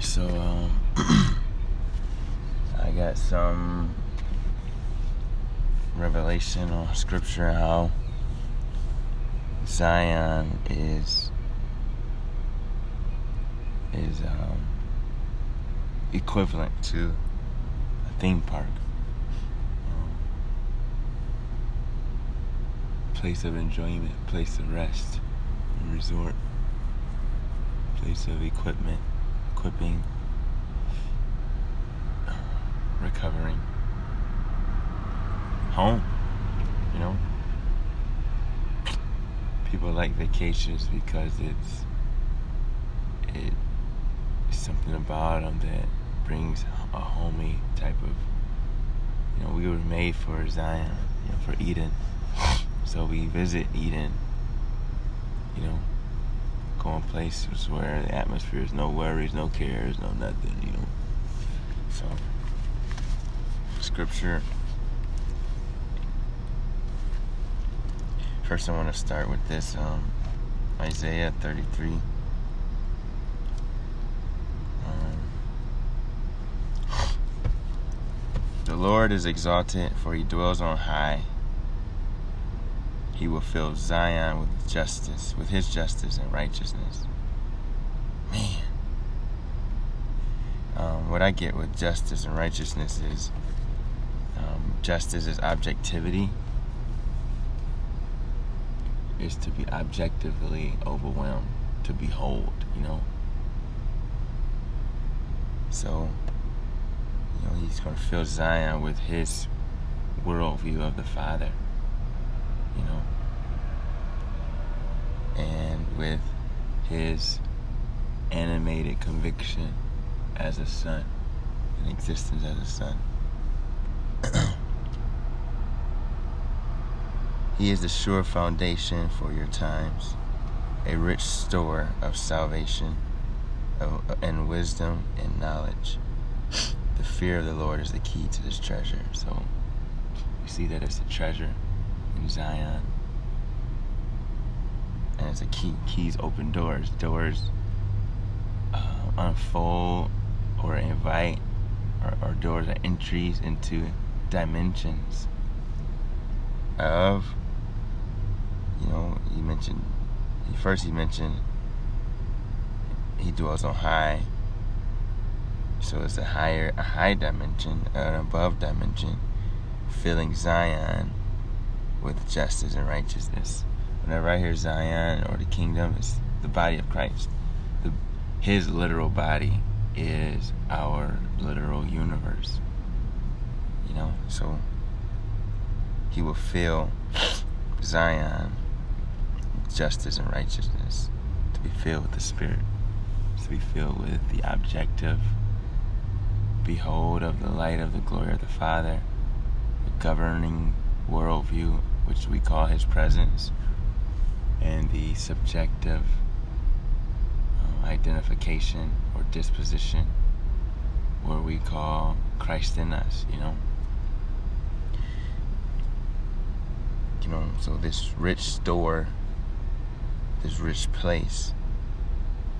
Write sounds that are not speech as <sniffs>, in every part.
So um, <clears throat> I got some revelation on scripture how Zion is is um, equivalent to a theme park. Um, place of enjoyment, place of rest, resort, place of equipment, equipping, recovering, home, you know? People like vacations because it's it something about them that brings a homey type of you know we were made for zion you know for eden so we visit eden you know going places where the atmosphere is no worries no cares no nothing you know? So scripture. First i want to start with this um, isaiah 33 The Lord is exalted, for he dwells on high. He will fill Zion with justice, with his justice and righteousness. Man. Um, what I get with justice and righteousness is um, justice is objectivity, is to be objectively overwhelmed, to behold, you know. So, you know, he's going to fill Zion with his worldview of the Father, you know, and with his animated conviction as a son, and existence as a son. <clears throat> he is the sure foundation for your times, a rich store of salvation and wisdom and knowledge the fear of the Lord is the key to this treasure. So you see that it's a treasure in Zion. And it's a key. Keys open doors. Doors uh, unfold or invite, or, or doors are entries into dimensions of, you know, you mentioned, first he mentioned he dwells on high so it's a higher, a high dimension, an above dimension, filling Zion with justice and righteousness. Whenever I hear Zion or the kingdom, it's the body of Christ. The, his literal body is our literal universe. You know, so he will fill Zion with justice and righteousness, to be filled with the Spirit, to be filled with the objective behold of the light of the glory of the Father, the governing worldview, which we call His presence, and the subjective uh, identification or disposition, where we call Christ in us, you know. You know, so this rich store, this rich place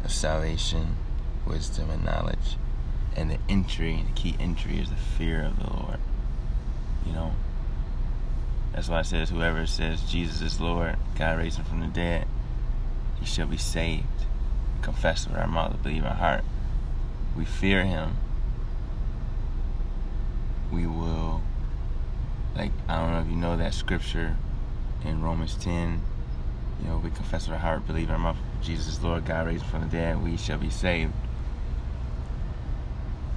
of salvation, wisdom, and knowledge and the entry, the key entry is the fear of the Lord. You know, that's why it says, whoever says Jesus is Lord, God raised him from the dead, he shall be saved. Confess with our mouth, believe in our heart. We fear him. We will, like, I don't know if you know that scripture in Romans 10. You know, we confess with our heart, believe in our mouth, Jesus is Lord, God raised him from the dead, we shall be saved.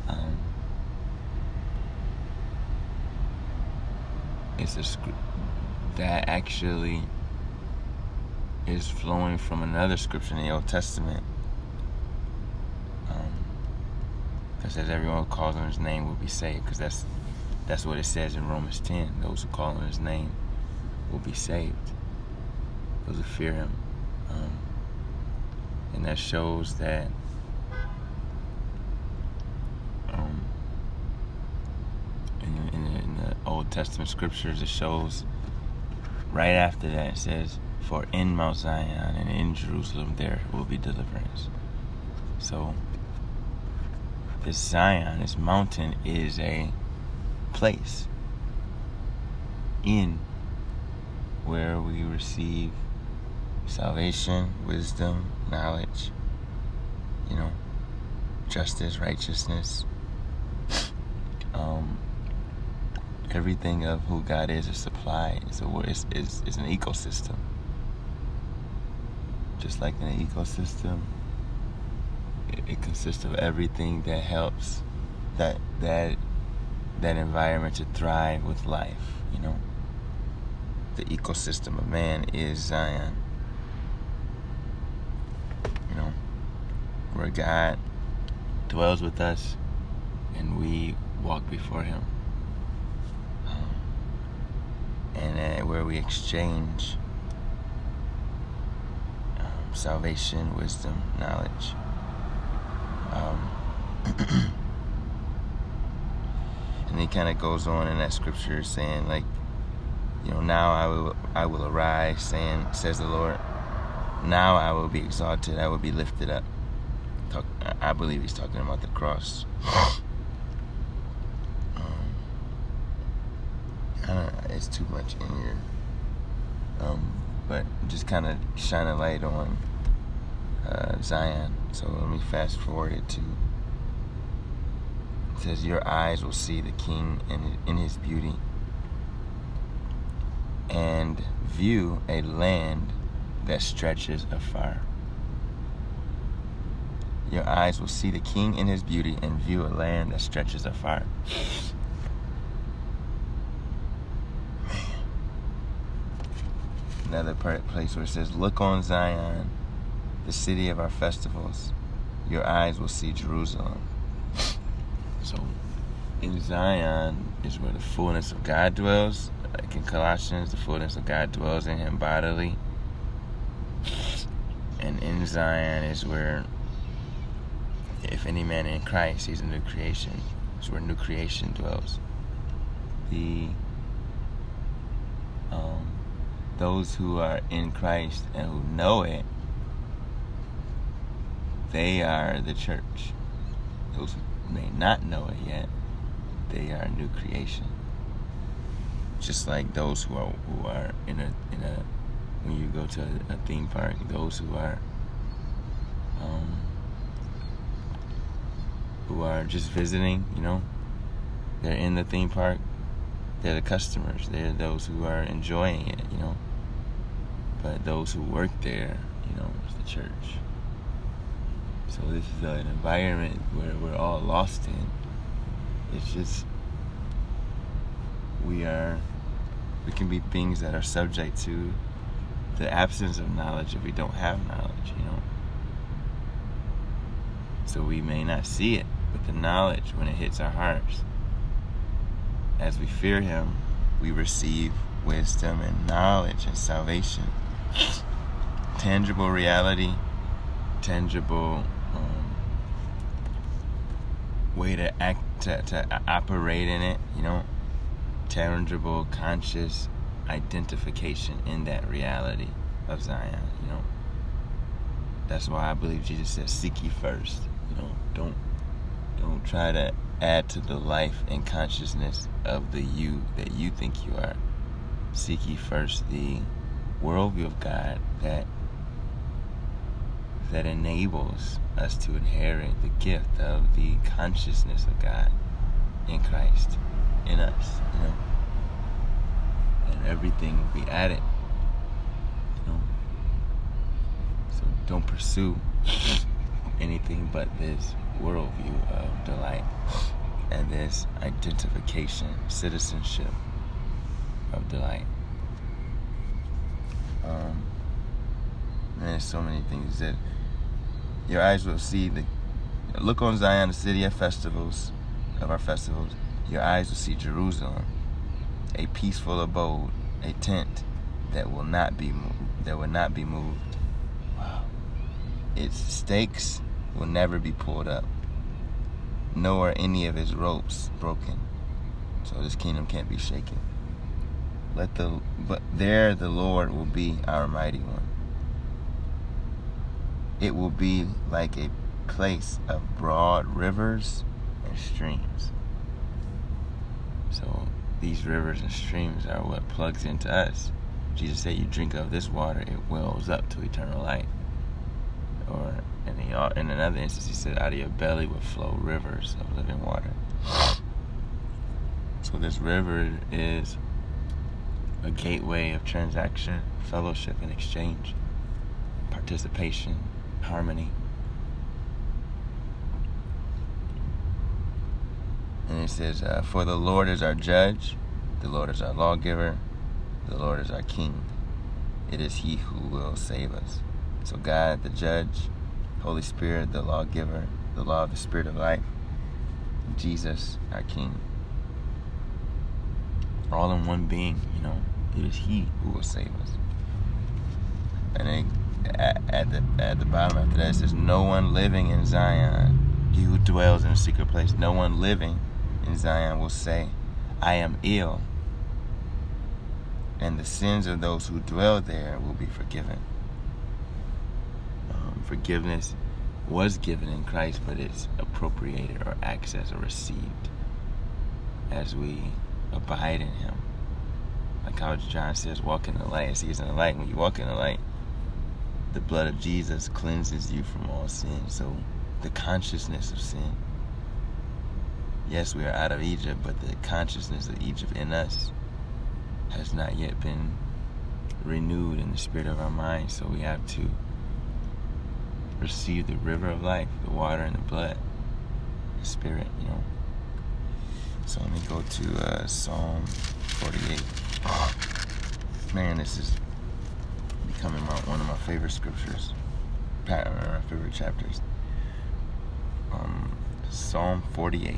Um, it's a script that actually is flowing from another scripture in the Old Testament. Um, that says everyone who calls on his name will be saved, because that's that's what it says in Romans 10. Those who call on his name will be saved. Those who fear him. Um, and that shows that Testament scriptures, it shows right after that it says, For in Mount Zion and in Jerusalem there will be deliverance. So this Zion, this mountain, is a place in where we receive salvation, wisdom, knowledge, you know, justice, righteousness. Um, everything of who God is is supplied. It's, a, it's, it's, it's an ecosystem. Just like in an ecosystem, it, it consists of everything that helps that that that environment to thrive with life. You know, the ecosystem of man is Zion. You know, where God dwells with us, and we walk before Him and uh, where we exchange um, salvation, wisdom, knowledge. Um, <clears throat> and he kind of goes on in that scripture saying, like, you know, now I will I will arise, saying, says the Lord. Now I will be exalted. I will be lifted up. Talk, I believe he's talking about the cross. <clears throat> it's too much in here. Um, but just kind of shine a light on uh, Zion. So let me fast forward it to. It says, Your eyes will see the King in, in his beauty and view a land that stretches afar. Your eyes will see the King in his beauty and view a land that stretches afar. Another place where it says, Look on Zion, the city of our festivals. Your eyes will see Jerusalem. <laughs> So, in Zion is where the fullness of God dwells. Like in Colossians, the fullness of God dwells in him bodily. <sighs> And in Zion is where, if any man in Christ, he's a new creation. It's where new creation dwells. The um, those who are in Christ and who know it, they are the church. Those who may not know it yet, they are a new creation. Just like those who are who are in a in a when you go to a, a theme park, those who are um, who are just visiting, you know, they're in the theme park. They're the customers. They're those who are enjoying it, you know. But those who work there, you know, it's the church. So this is an environment where we're all lost in. It's just we are we can be things that are subject to the absence of knowledge if we don't have knowledge, you know. So we may not see it, but the knowledge when it hits our hearts, as we fear him, we receive wisdom and knowledge and salvation tangible reality, tangible um, way to act, to, to operate in it, you know, tangible, conscious identification in that reality of Zion, you know. That's why I believe Jesus said, "Seek ye first. You know, don't don't try to add to the life and consciousness of the you that you think you are. Seek ye first the worldview of God that that enables us to inherit the gift of the consciousness of God in Christ in us, you know. And everything will be added. You know. So don't pursue <laughs> anything but this worldview of delight and this identification, citizenship of delight. Um, there's so many things that your eyes will see. The look on Zion, the city of festivals, of our festivals. Your eyes will see Jerusalem, a peaceful abode, a tent that will not be moved, that will not be moved. Wow. Its stakes will never be pulled up, nor any of its ropes broken. So this kingdom can't be shaken. Let the but there the Lord will be our mighty one. It will be like a place of broad rivers and streams. So these rivers and streams are what plugs into us. Jesus said, "You drink of this water, it wells up to eternal life." Or in, the, in another instance, he said, "Out of your belly will flow rivers of living water." So this river is a gateway of transaction, fellowship, and exchange, participation, harmony. And it says, uh, For the Lord is our judge, the Lord is our lawgiver, the Lord is our king. It is he who will save us. So, God, the judge, Holy Spirit, the lawgiver, the law of the Spirit of life, Jesus, our king. All in one being, you know, it is he who will save us. And then at, the at the bottom after that it says, No one living in Zion, he who dwells in a secret place, no one living in Zion will say, I am ill. And the sins of those who dwell there will be forgiven. Um, forgiveness was given in Christ, but it's appropriated or accessed or received as we abide in Him. Like how John says, walk in the light. It's in the light. When you walk in the light, the blood of Jesus cleanses you from all sin. So the consciousness of sin yes, we are out of Egypt, but the consciousness of Egypt in us has not yet been renewed in the spirit of our mind. So we have to receive the river of life, the water and the blood, the spirit, you know. So let me go to uh, Psalm 48. Man, this is becoming my, one of my favorite scriptures, my favorite chapters. Um, Psalm 48.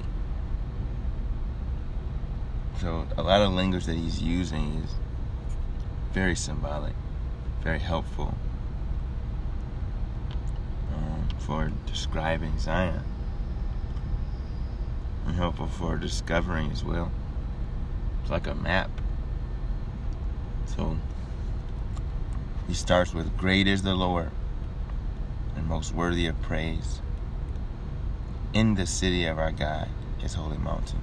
So a lot of language that he's using is very symbolic, very helpful um, for describing Zion, helpful for discovering as well. It's like a map. So he starts with Great is the Lord and most worthy of praise in the city of our God, his holy mountain.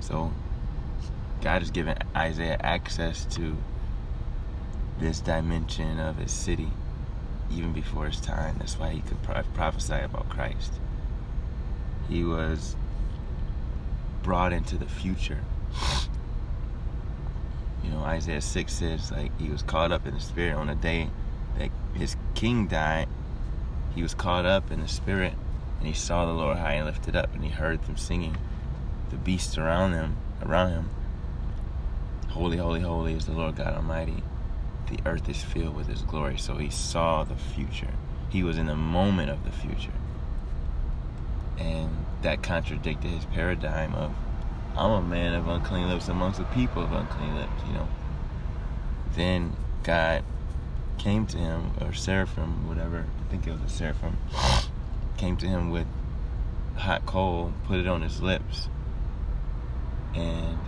So God has given Isaiah access to this dimension of his city even before his time. That's why he could prophesy about Christ. He was brought into the future. You know, Isaiah 6 says, like, he was caught up in the spirit on the day that his king died. He was caught up in the spirit, and he saw the Lord high and lifted up, and he heard them singing the beasts around him, around him. Holy, holy, holy is the Lord God Almighty. The earth is filled with His glory. So he saw the future. He was in the moment of the future, and that contradicted his paradigm of, "I'm a man of unclean lips amongst the people of unclean lips." You know. Then God came to him, or seraphim, whatever. I think it was a seraphim. <sniffs> Came to him with hot coal, put it on his lips, and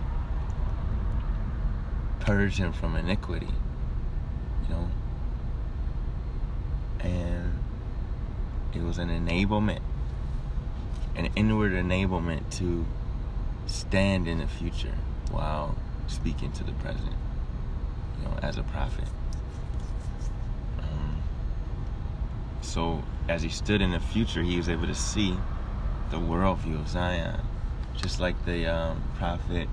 purge him from iniquity, you know. And it was an enablement, an inward enablement to stand in the future while speaking to the present, you know, as a prophet. Um, so as he stood in the future, he was able to see the worldview of Zion just like the um, prophet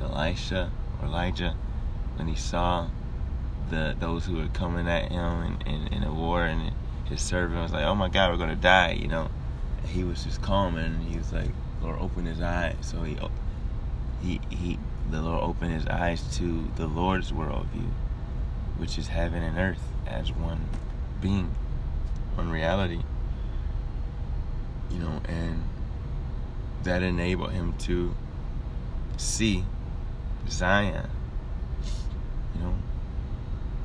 Elisha or Elijah when he saw the those who were coming at him in, in, in a war and his servant was like, "Oh my God, we're gonna die," you know. He was just calm and he was like, "Lord, open his eyes." So he he he the Lord opened his eyes to the Lord's worldview, which is heaven and earth as one being, one reality. You know, and that enabled him to see Zion. You know,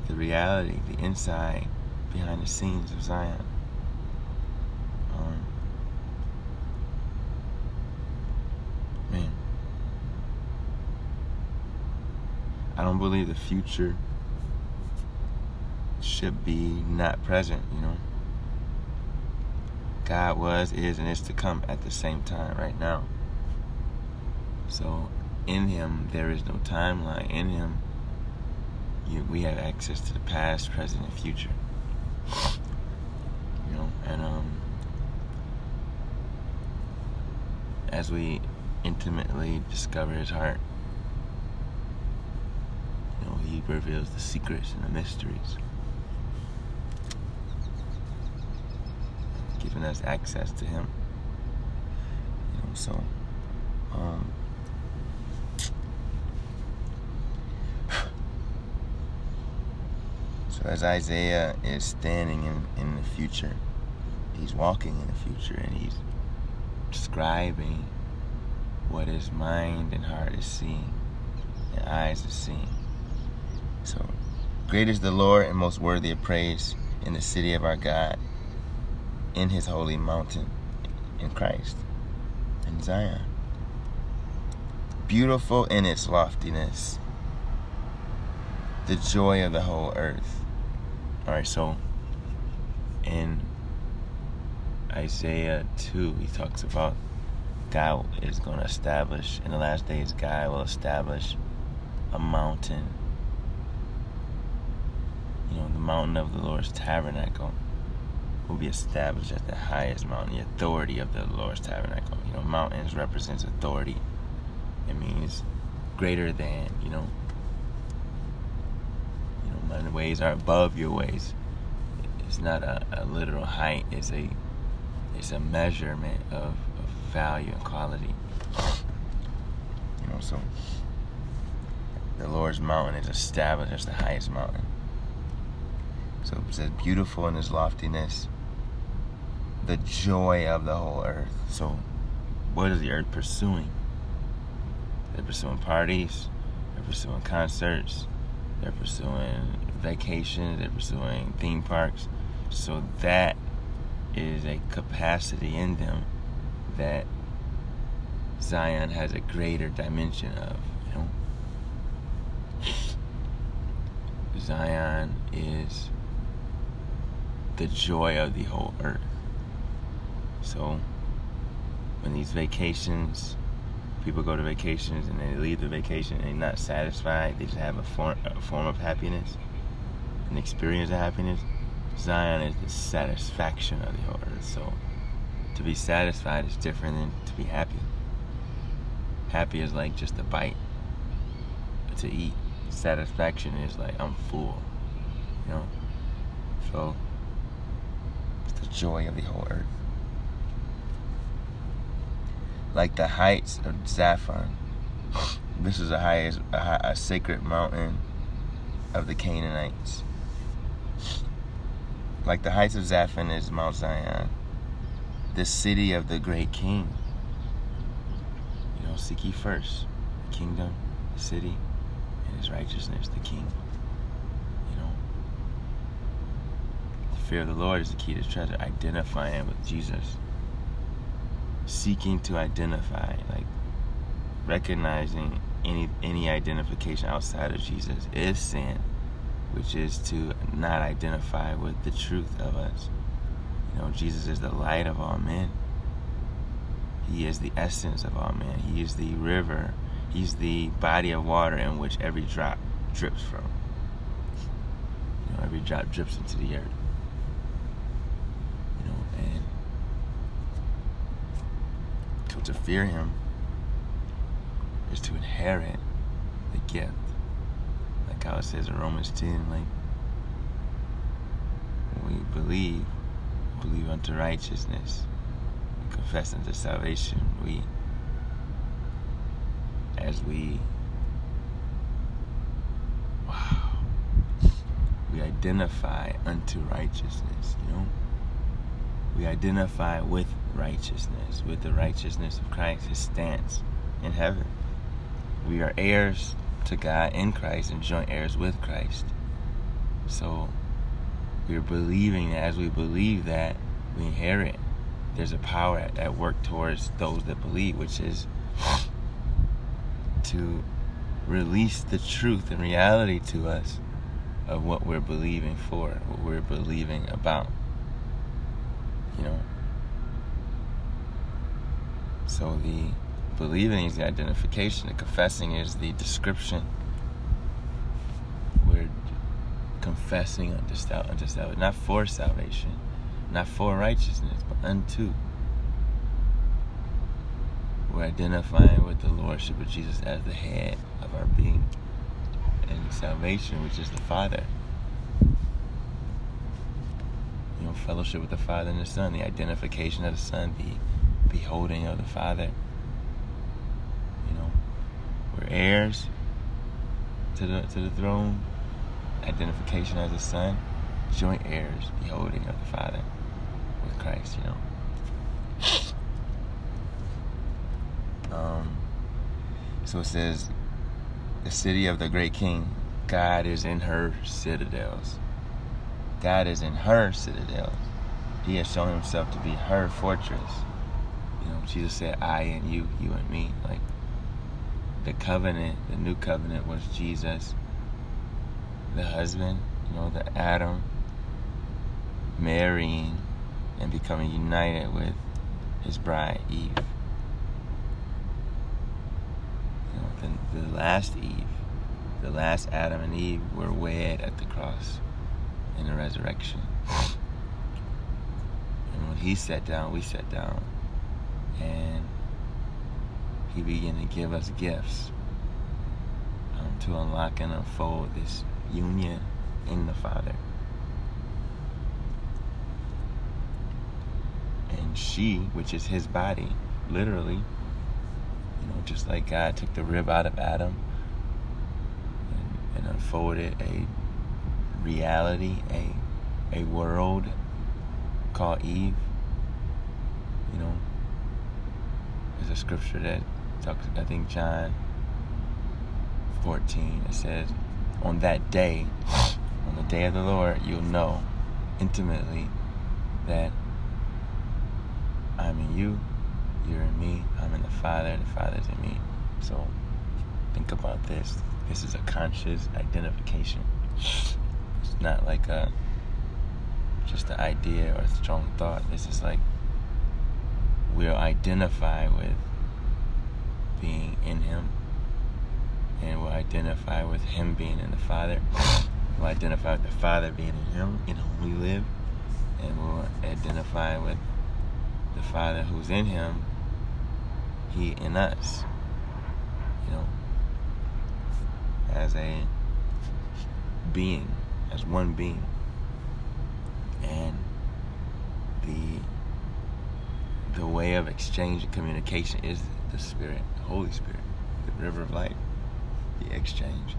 the reality, the inside, behind the scenes of Zion. Um, man, I don't believe the future should be not present, you know. God was, is, and is to come at the same time right now. So in Him, there is no timeline. In Him, you, we have access to the past, present, and future. You know, and um, as we intimately discover His heart, you know, He reveals the secrets and the mysteries. giving us access to Him. You know, so um, <sighs> so as Isaiah is standing in, in the future, he's walking in the future and he's describing what his mind and heart is seeing and eyes are seeing. So great is the Lord and most worthy of praise in the city of our God in his holy mountain in Christ, in Zion. Beautiful in its loftiness, the joy of the whole earth. All right, so in Isaiah 2, he talks about God is going to establish, in the last days, God will establish a mountain. You know, the mountain of the Lord's tabernacle will be established as the highest mountain, the authority of the Lord's tabernacle. You know, mountains represents authority. It means greater than, you know. You know, my ways are above your ways. It's not a, a literal height, it's a it's a measurement of value and quality. You know, so the Lord's mountain is established as the highest mountain. So it says beautiful in his loftiness, the joy of the whole earth. So, what is the earth pursuing? They're pursuing parties, they're pursuing concerts, they're pursuing vacations, they're pursuing theme parks. So, that is a capacity in them that Zion has a greater dimension of, you know. Zion is the joy of the whole earth. So when these vacations, people go to vacations and they leave the vacation and they're not satisfied, they just have a form, a form of happiness, an experience of happiness. Zion is the satisfaction of the whole earth. So to be satisfied is different than to be happy. Happy is like just a bite to eat. Satisfaction is like I'm full. You know? So it's the joy of the whole earth like the heights of Zaphon. <gasps> This is a highest, a, a sacred mountain of the Canaanites. Like the heights of Zaphon is Mount Zion, the city of the great king. You know, seek ye first the kingdom, the city, and his righteousness, the king. You know, the fear of the Lord is the key to treasure. Identifying with Jesus seeking to identify, like recognizing any any identification outside of Jesus is sin, which is to not identify with the truth of us. Know, Jesus is the light of all men. He is the essence of all men. He is the river. He's the body of water in which every drop drips from. You know, every drop drips into the earth. You know, and So to fear him is to inherit the gift. Like how it says in Romans 10, like we believe, believe unto righteousness, we confess unto salvation, we as we wow we identify unto righteousness, you know? We identify with righteousness, with the righteousness of Christ, his stance in heaven. We are heirs to God in Christ and joint heirs with Christ. So we're believing that as we believe that, we inherit. There's a power at, at work towards those that believe, which is to release the truth and reality to us of what we're believing for, what we're believing about. You know, So the believing is the identification, the confessing is the description. We're confessing unto, unto salvation, not for salvation, not for righteousness, but unto. We're identifying with the Lordship of Jesus as the head of our being and salvation, which is the Father. You know, fellowship with the Father and the Son, the identification of the Son, the beholding of the Father. You know, we're heirs to the to the throne, identification as a son, joint heirs, beholding of the Father with Christ, you know. Um, so it says, the city of the great king, God is in her citadels. God is in her citadels. He has shown himself to be her fortress. You know, Jesus said, I and you, you and me. Like, the covenant, the new covenant was Jesus, the husband, you know, the Adam, marrying and becoming united with his bride, Eve. You know, the, the last Eve, the last Adam and Eve were wed at the cross in the resurrection. And when he sat down, we sat down. And he began to give us gifts um, to unlock and unfold this union in the Father. And she, which is his body, literally, you know, just like God took the rib out of Adam and, and unfolded a reality, a a world called Eve. You know, there's a scripture that talks, I think John 14, it says, on that day, on the day of the Lord, you'll know intimately that I'm in you, you're in me, I'm in the Father, the Father's in me. So think about this. This is a conscious identification. It's not like a just an idea or a strong thought. This is like we'll identify with being in Him, and we'll identify with Him being in the Father. <gasps> We'll identify with the Father being in Him, in whom we live, and we'll identify with the Father who's in Him, He in us. You know, as a being, as one being. And the the way of exchange and communication is the Spirit, the Holy Spirit, the river of life, the exchange.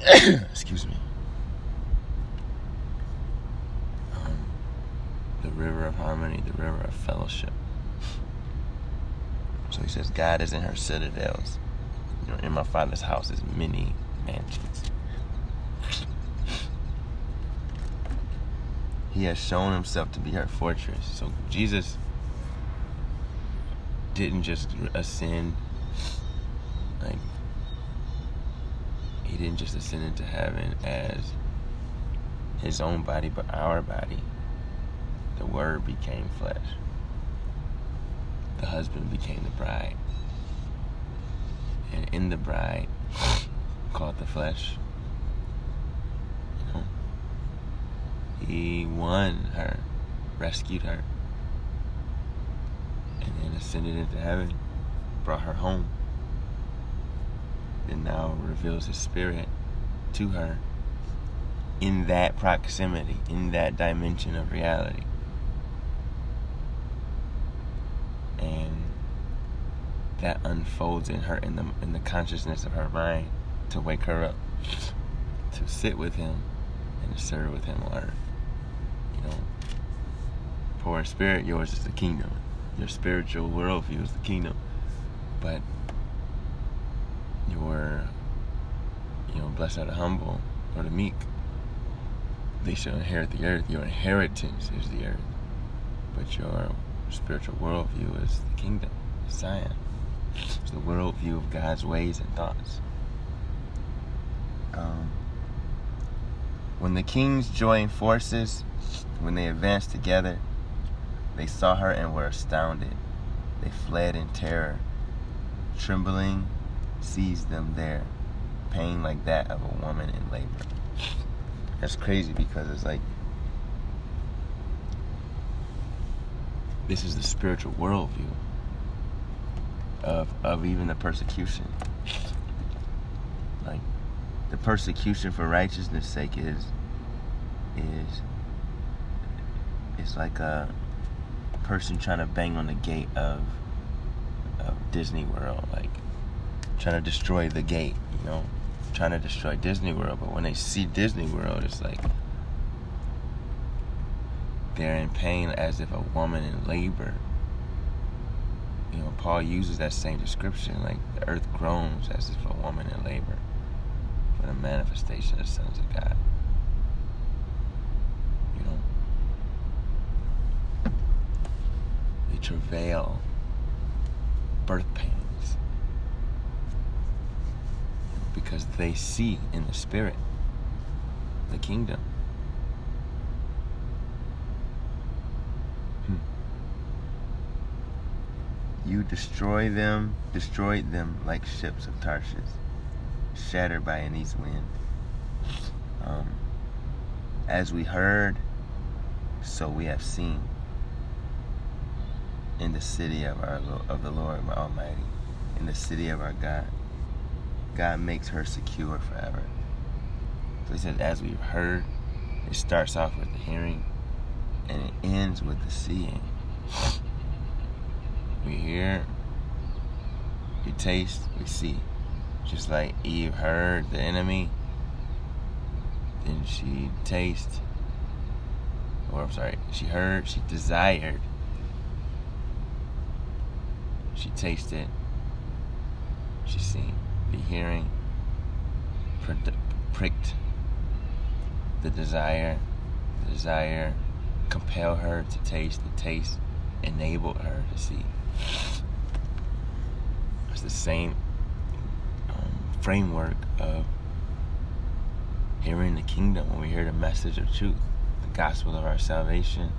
<coughs> Excuse me. Um, the river of harmony, the river of fellowship. So he says, God is in her citadels. You know, in my father's house is many mansions. <coughs> He has shown himself to be her fortress. So Jesus didn't just ascend like he didn't just ascend into heaven as his own body but our body. The word became flesh. The husband became the bride. And in the bride <coughs> called the flesh you know he won her rescued her and then ascended into heaven, brought her home, and now reveals his spirit to her in that proximity, in that dimension of reality. And that unfolds in her in the in the consciousness of her mind to wake her up to sit with him and to serve with him on earth. You know, poor spirit, yours is the kingdom your spiritual worldview is the kingdom. But your, you know, blessed are the humble or the meek. They shall inherit the earth. Your inheritance is the earth. But your spiritual worldview is the kingdom, Zion. It's the worldview of God's ways and thoughts. Um, when the kings joined forces, when they advanced together, they saw her and were astounded. They fled in terror. Trembling seized them there. Pain like that of a woman in labor. That's crazy because it's like this is the spiritual worldview of of even the persecution. Like the persecution for righteousness' sake is is it's like a person trying to bang on the gate of of Disney World, like trying to destroy the gate, you know, trying to destroy Disney World. But when they see Disney World, it's like they're in pain as if a woman in labor. You know, Paul uses that same description, like the earth groans as if a woman in labor for the manifestation of the sons of God. You know, they travail birth pains because they see in the spirit the kingdom. Hmm. You destroy them, destroyed them like ships of Tarshish, shattered by an east wind. Um, as we heard, so we have seen in the city of our of the Lord Almighty, in the city of our God. God makes her secure forever. So he says, as we've heard, it starts off with the hearing and it ends with the seeing. We hear, we taste, we see. Just like Eve heard the enemy, then she tasted, or I'm sorry, she heard, she desired, she tasted, she seen. The hearing pricked the desire, the desire compelled her to taste, the taste enabled her to see. It's the same um, framework of hearing the kingdom when we hear the message of truth, the gospel of our salvation,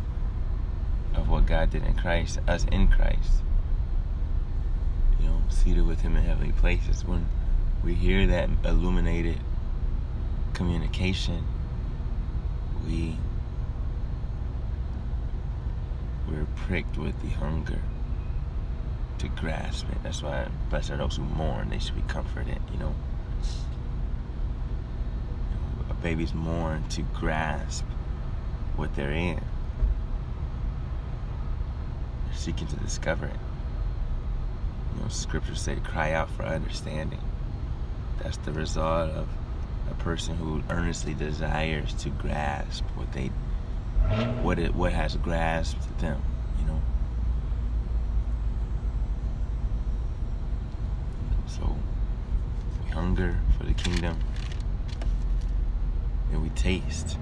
of what God did in Christ, us in Christ. You know, seated with Him in heavenly places. When we hear that illuminated communication, we we're pricked with the hunger to grasp it. That's why blessed are those who mourn; they should be comforted. You know, a baby's mourn to grasp what they're in. They're seeking to discover it. You know, scriptures say, "Cry out for understanding." That's the result of a person who earnestly desires to grasp what they what it what has grasped them, you know. So we hunger for the kingdom and we taste,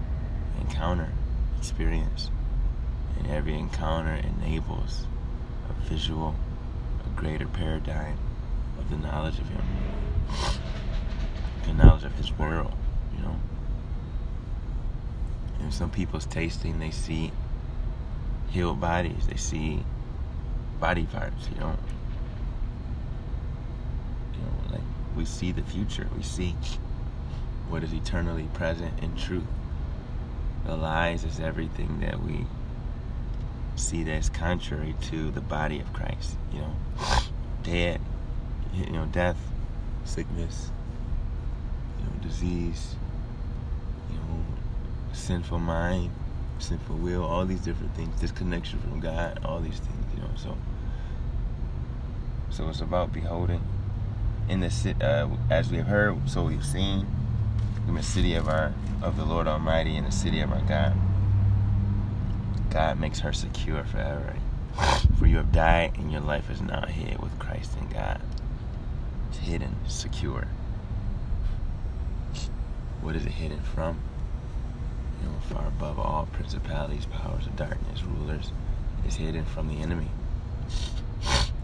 encounter, experience. And every encounter enables a visual, a greater paradigm of the knowledge of Him knowledge of his world, you know. And some people's tasting, they see healed bodies, they see body parts, you know. You know, like we see the future, we see what is eternally present in truth. The lies is everything that we see that's contrary to the body of Christ, you know. Dead, you know, death, sickness, disease, you know, sinful mind, sinful will, all these different things, disconnection from God, all these things, you know. So, so it's about beholding in the uh, as we have heard, so we've seen in the city of our of the Lord Almighty, in the city of our God. God makes her secure forever. For you have died, and your life is now hid with Christ in God. It's hidden, secure. What is it hidden from? You know, far above all principalities, powers of darkness, rulers, is hidden from the enemy.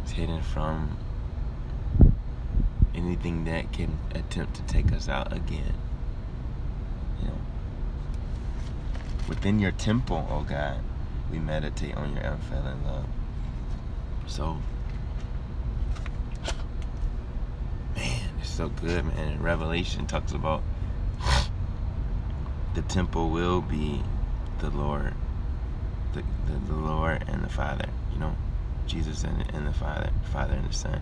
It's hidden from anything that can attempt to take us out again. You know, within your temple, oh God, we meditate on your unfailing love. So, man, it's so good, man. Revelation talks about the temple will be the Lord, the, the, the Lord and the Father. You know, Jesus and, and the Father, Father and the Son.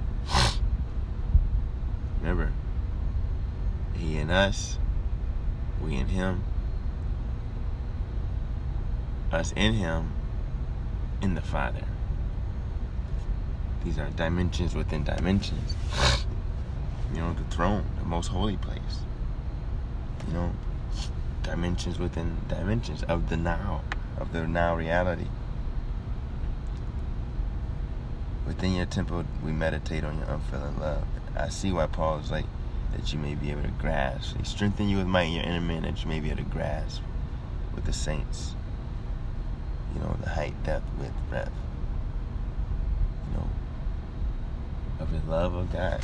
Remember, He and us, we and Him, us in Him, in the Father. These are dimensions within dimensions. You know, the throne, the most holy place. You know, dimensions within dimensions of the now, of the now reality. Within your temple, we meditate on your unfailing love. I see why Paul is like that you may be able to grasp. He strengthen you with might in your inner man that you may be able to grasp with the saints. You know, the height, depth, width, breadth. You know, of the love of God.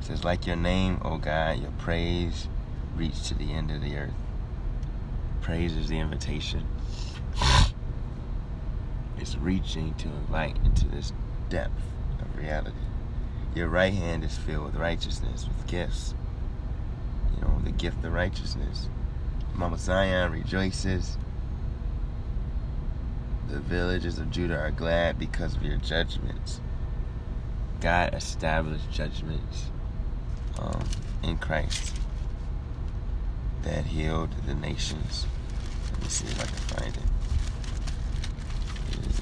It says, like your name, O God, your praise reach to the end of the earth. Praise is the invitation. It's reaching to invite into this depth of reality. Your right hand is filled with righteousness, with gifts. You know, the gift of righteousness. Mount Zion rejoices. The villages of Judah are glad because of your judgments. God established judgments um, in Christ that healed the nations. Let me see if I can find it.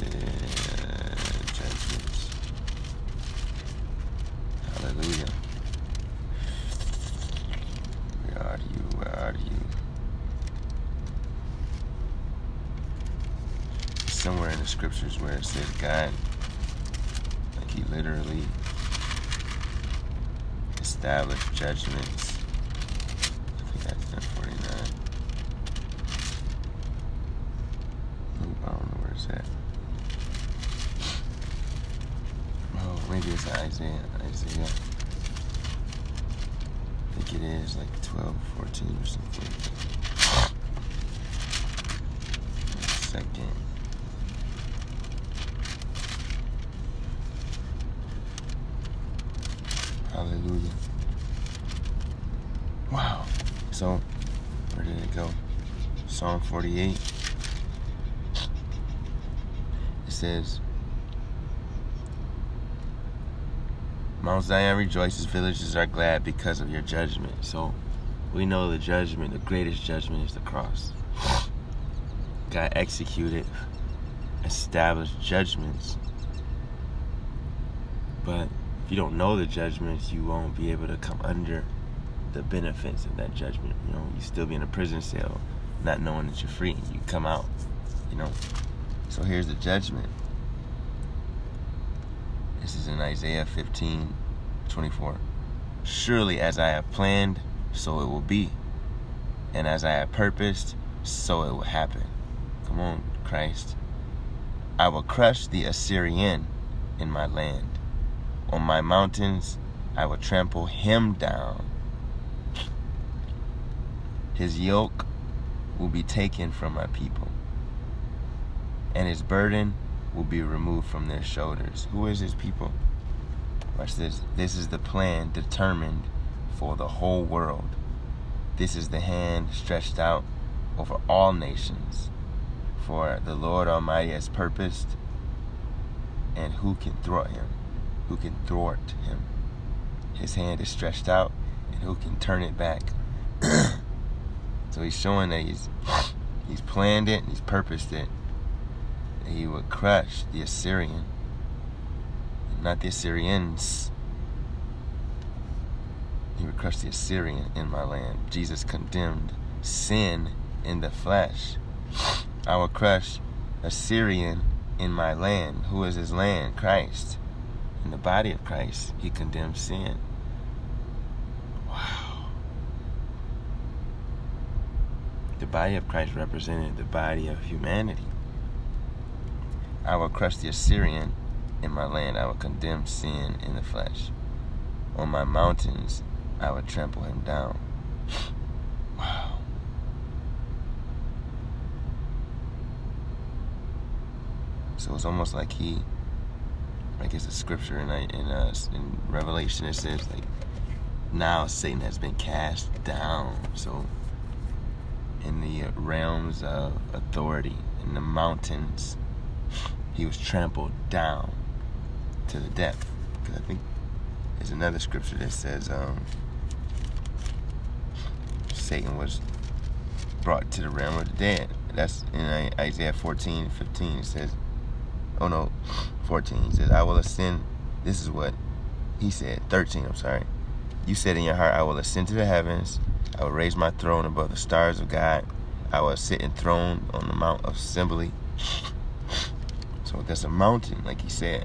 Uh, judgments. Hallelujah. Where are you? Where are you? Somewhere in the scriptures where it says God, like He literally established judgments maybe it's Isaiah. Isaiah. I think it is like 12, 14. Second. Hallelujah. Wow. So, where did it go? Psalm 48. It says, Mount Zion rejoices, villages are glad because of your judgment. So we know the judgment, the greatest judgment is the cross. God executed, established judgments. But if you don't know the judgments, you won't be able to come under the benefits of that judgment. You know, you still be in a prison cell, not knowing that you're free. You come out, you know. So here's the judgment. This is in Isaiah 15 24. Surely as I have planned, so it will be. And as I have purposed, so it will happen. Come on, Christ. I will crush the Assyrian in my land. On my mountains, I will trample him down. His yoke will be taken from my people, and his burden will be removed from their shoulders. Who is his people? Watch this. This is the plan determined for the whole world. This is the hand stretched out over all nations. For the Lord Almighty has purposed, and who can thwart him? Who can thwart him? His hand is stretched out, and who can turn it back? <clears throat> so he's showing that he's <sniffs> he's planned it, and he's purposed it he would crush the Assyrian, not the Assyrians. He would crush the Assyrian in my land. Jesus condemned sin in the flesh. I will crush Assyrian in my land. Who is his land? Christ. In the body of Christ, he condemned sin. Wow. The body of Christ represented the body of humanity. I will crush the Assyrian in my land. I will condemn sin in the flesh. On my mountains, I would trample him down. <sighs> wow. So it's almost like he like it's a scripture in in, in Revelation. It says like now Satan has been cast down. So in the realms of authority in the mountains, <sighs> he was trampled down to the depth. Because I think there's another scripture that says um, Satan was brought to the realm of the dead. That's in uh, Isaiah 14, 15. It says, oh no, <sniffs> 14. He says, I will ascend. This is what he said. 13, I'm sorry. You said in your heart, I will ascend to the heavens. I will raise my throne above the stars of God. I will sit enthroned on the mount of assembly. <sniffs> So there's a mountain, like he said.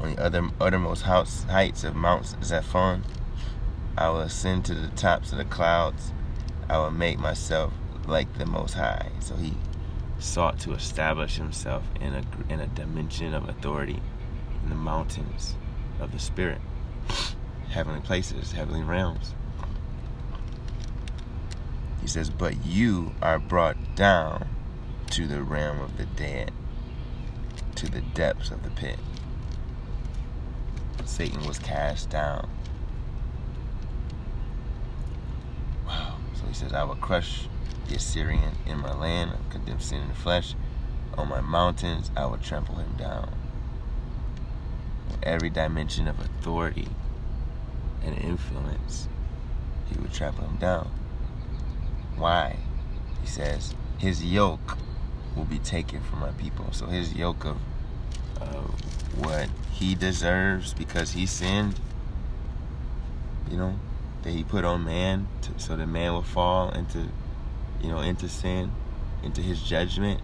On the other uttermost house, heights of Mount Zaphon, I will ascend to the tops of the clouds. I will make myself like the Most High. So he sought to establish himself in a in a dimension of authority in the mountains of the spirit, <sniffs> heavenly places, heavenly realms. He says, "But you are brought down to the realm of the dead, to the depths of the pit." Satan was cast down. Wow. So he says, "I will crush the Assyrian in my land, condemn sin in the flesh. On my mountains, I will trample him down. Every dimension of authority and influence, he would trample him down. Why? He says, his yoke will be taken from my people. So his yoke of uh, what he deserves because he sinned, you know, that he put on man to, so that man will fall into you know, into sin, into his judgment.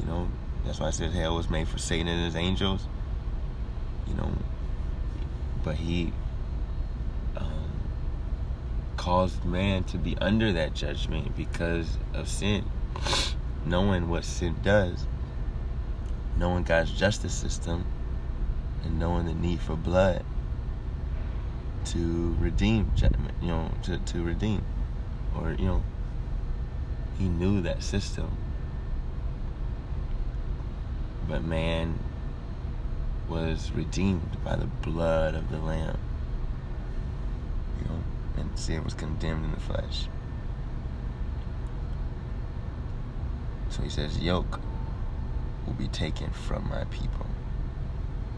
You know, that's why I said hell was made for Satan and his angels. You know, but he um, caused man to be under that judgment because of sin, <sniffs> knowing what sin does, knowing God's justice system, and knowing the need for blood to redeem you know, to, to redeem, or you know, he knew that system. But man was redeemed by the blood of the Lamb. You know, and sin was condemned in the flesh. So he says, Yoke will be taken from my people,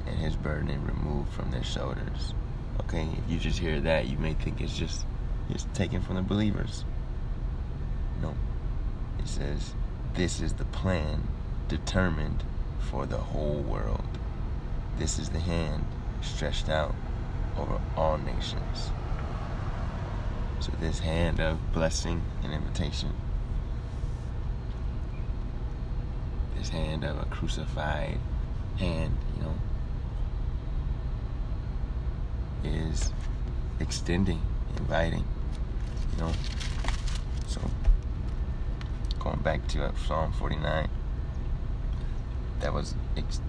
and his burden removed from their shoulders. Okay, if you just hear that, you may think it's just it's taken from the believers. No. It says, This is the plan determined for the whole world. This is the hand stretched out over all nations. So, this hand of blessing and invitation, this hand of a crucified hand, you know, is extending, inviting, you know. So, going back to uh, Psalm 49, that was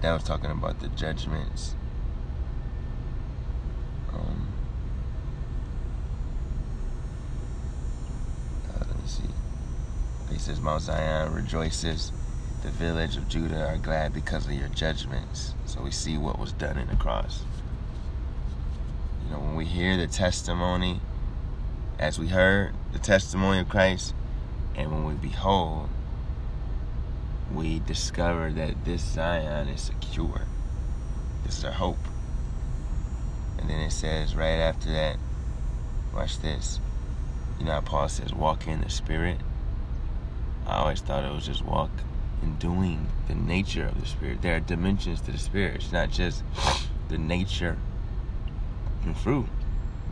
that was talking about the judgments. Um, uh, let me see. He says, Mount Zion rejoices. The village of Judah are glad because of your judgments. So we see what was done in the cross. You know, when we hear the testimony, as we heard the testimony of Christ, and when we behold, we discover that this Zion is secure. This is our hope. And then it says right after that, watch this. You know Paul says, walk in the Spirit? I always thought it was just walk in doing the nature of the Spirit. There are dimensions to the Spirit. It's not just the nature fruit,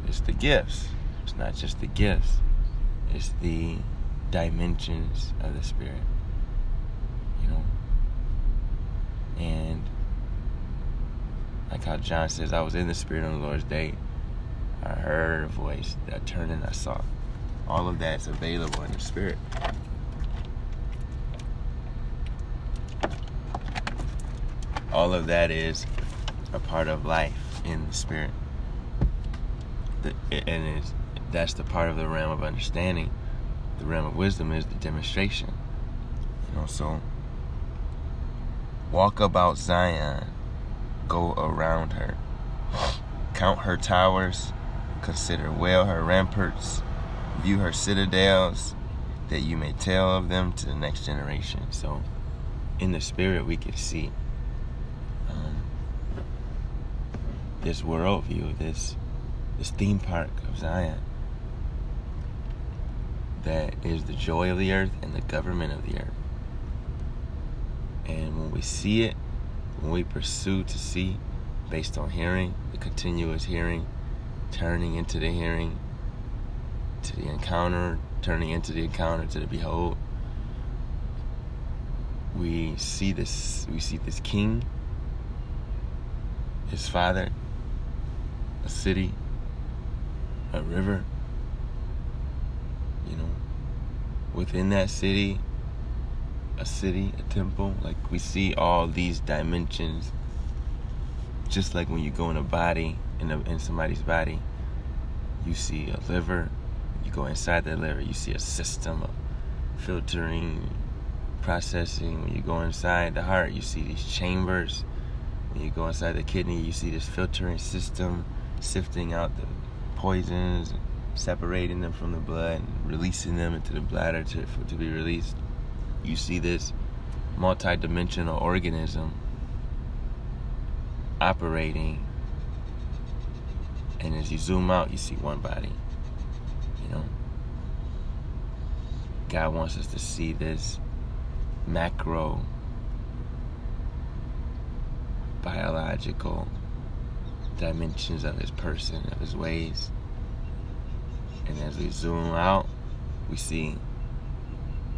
it's the gifts. It's not just the gifts, it's the dimensions of the spirit. You know? And like how John says, I was in the spirit on the Lord's day. I heard a voice. I turned and I saw. All of that's available in the spirit. All of that is a part of life in the spirit. And that's the part of the realm of understanding the realm of wisdom is the demonstration. You know, so walk about Zion go around her. Count her towers, consider well her ramparts, view her citadels, that you may tell of them to the next generation. So, in the spirit, we can see um, this worldview, this this theme park of Zion, that is the joy of the earth and the government of the earth. And when we see it, when we pursue to see, based on hearing, the continuous hearing, turning into the hearing, to the encounter, turning into the encounter, to the behold, we see this we see this king, his father, a city, a river. You know, within that city, a city, a temple. Like we see all these dimensions. Just like when you go in a body, in, a, in somebody's body, you see a liver. You go inside that liver, you see a system of filtering, processing. When you go inside the heart, you see these chambers. When you go inside the kidney, you see this filtering system, sifting out the poisons, separating them from the blood, and releasing them into the bladder to, to be released. You see this multi-dimensional organism operating and as you zoom out you see one body. You know? God wants us to see this macro biological dimensions of his person of his ways and as we zoom out we see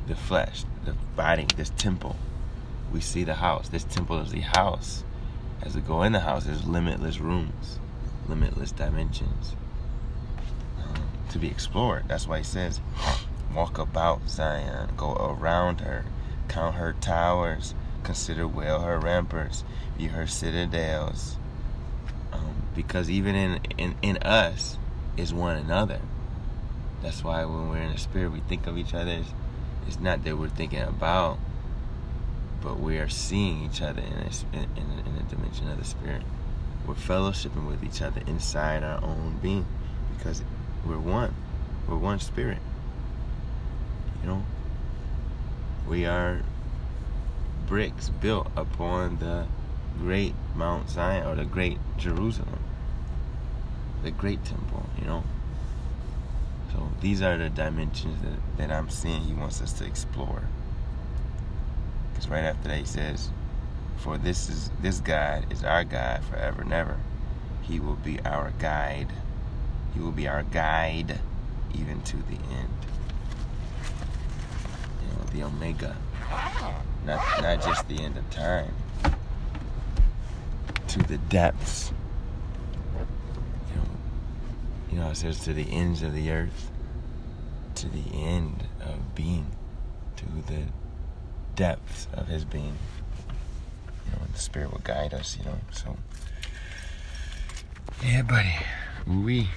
the flesh, the body, this temple. We see the house. This temple is the house. As we go in the house, there's limitless rooms, limitless dimensions um, to be explored. That's why he says, walk about Zion, go around her, count her towers, consider well her ramparts, view her citadels. Because even in, in, in us is one another. That's why when we're in the spirit, we think of each other as it's not that we're thinking about, but we are seeing each other in a, in, in a dimension of the spirit. We're fellowshipping with each other inside our own being because we're one. We're one spirit. You know, we are bricks built upon the great Mount Zion or the great Jerusalem, the great temple, you know. So these are the dimensions that, that I'm seeing he wants us to explore. Because right after that he says, For this is this God is our God forever and ever. He will be our guide. He will be our guide even to the end. You know, the Omega. Not not just the end of time. To the depths you know, it says to the ends of the earth, to the end of being, to the depths of his being. You know, the Spirit will guide us, you know. So, yeah, buddy. We.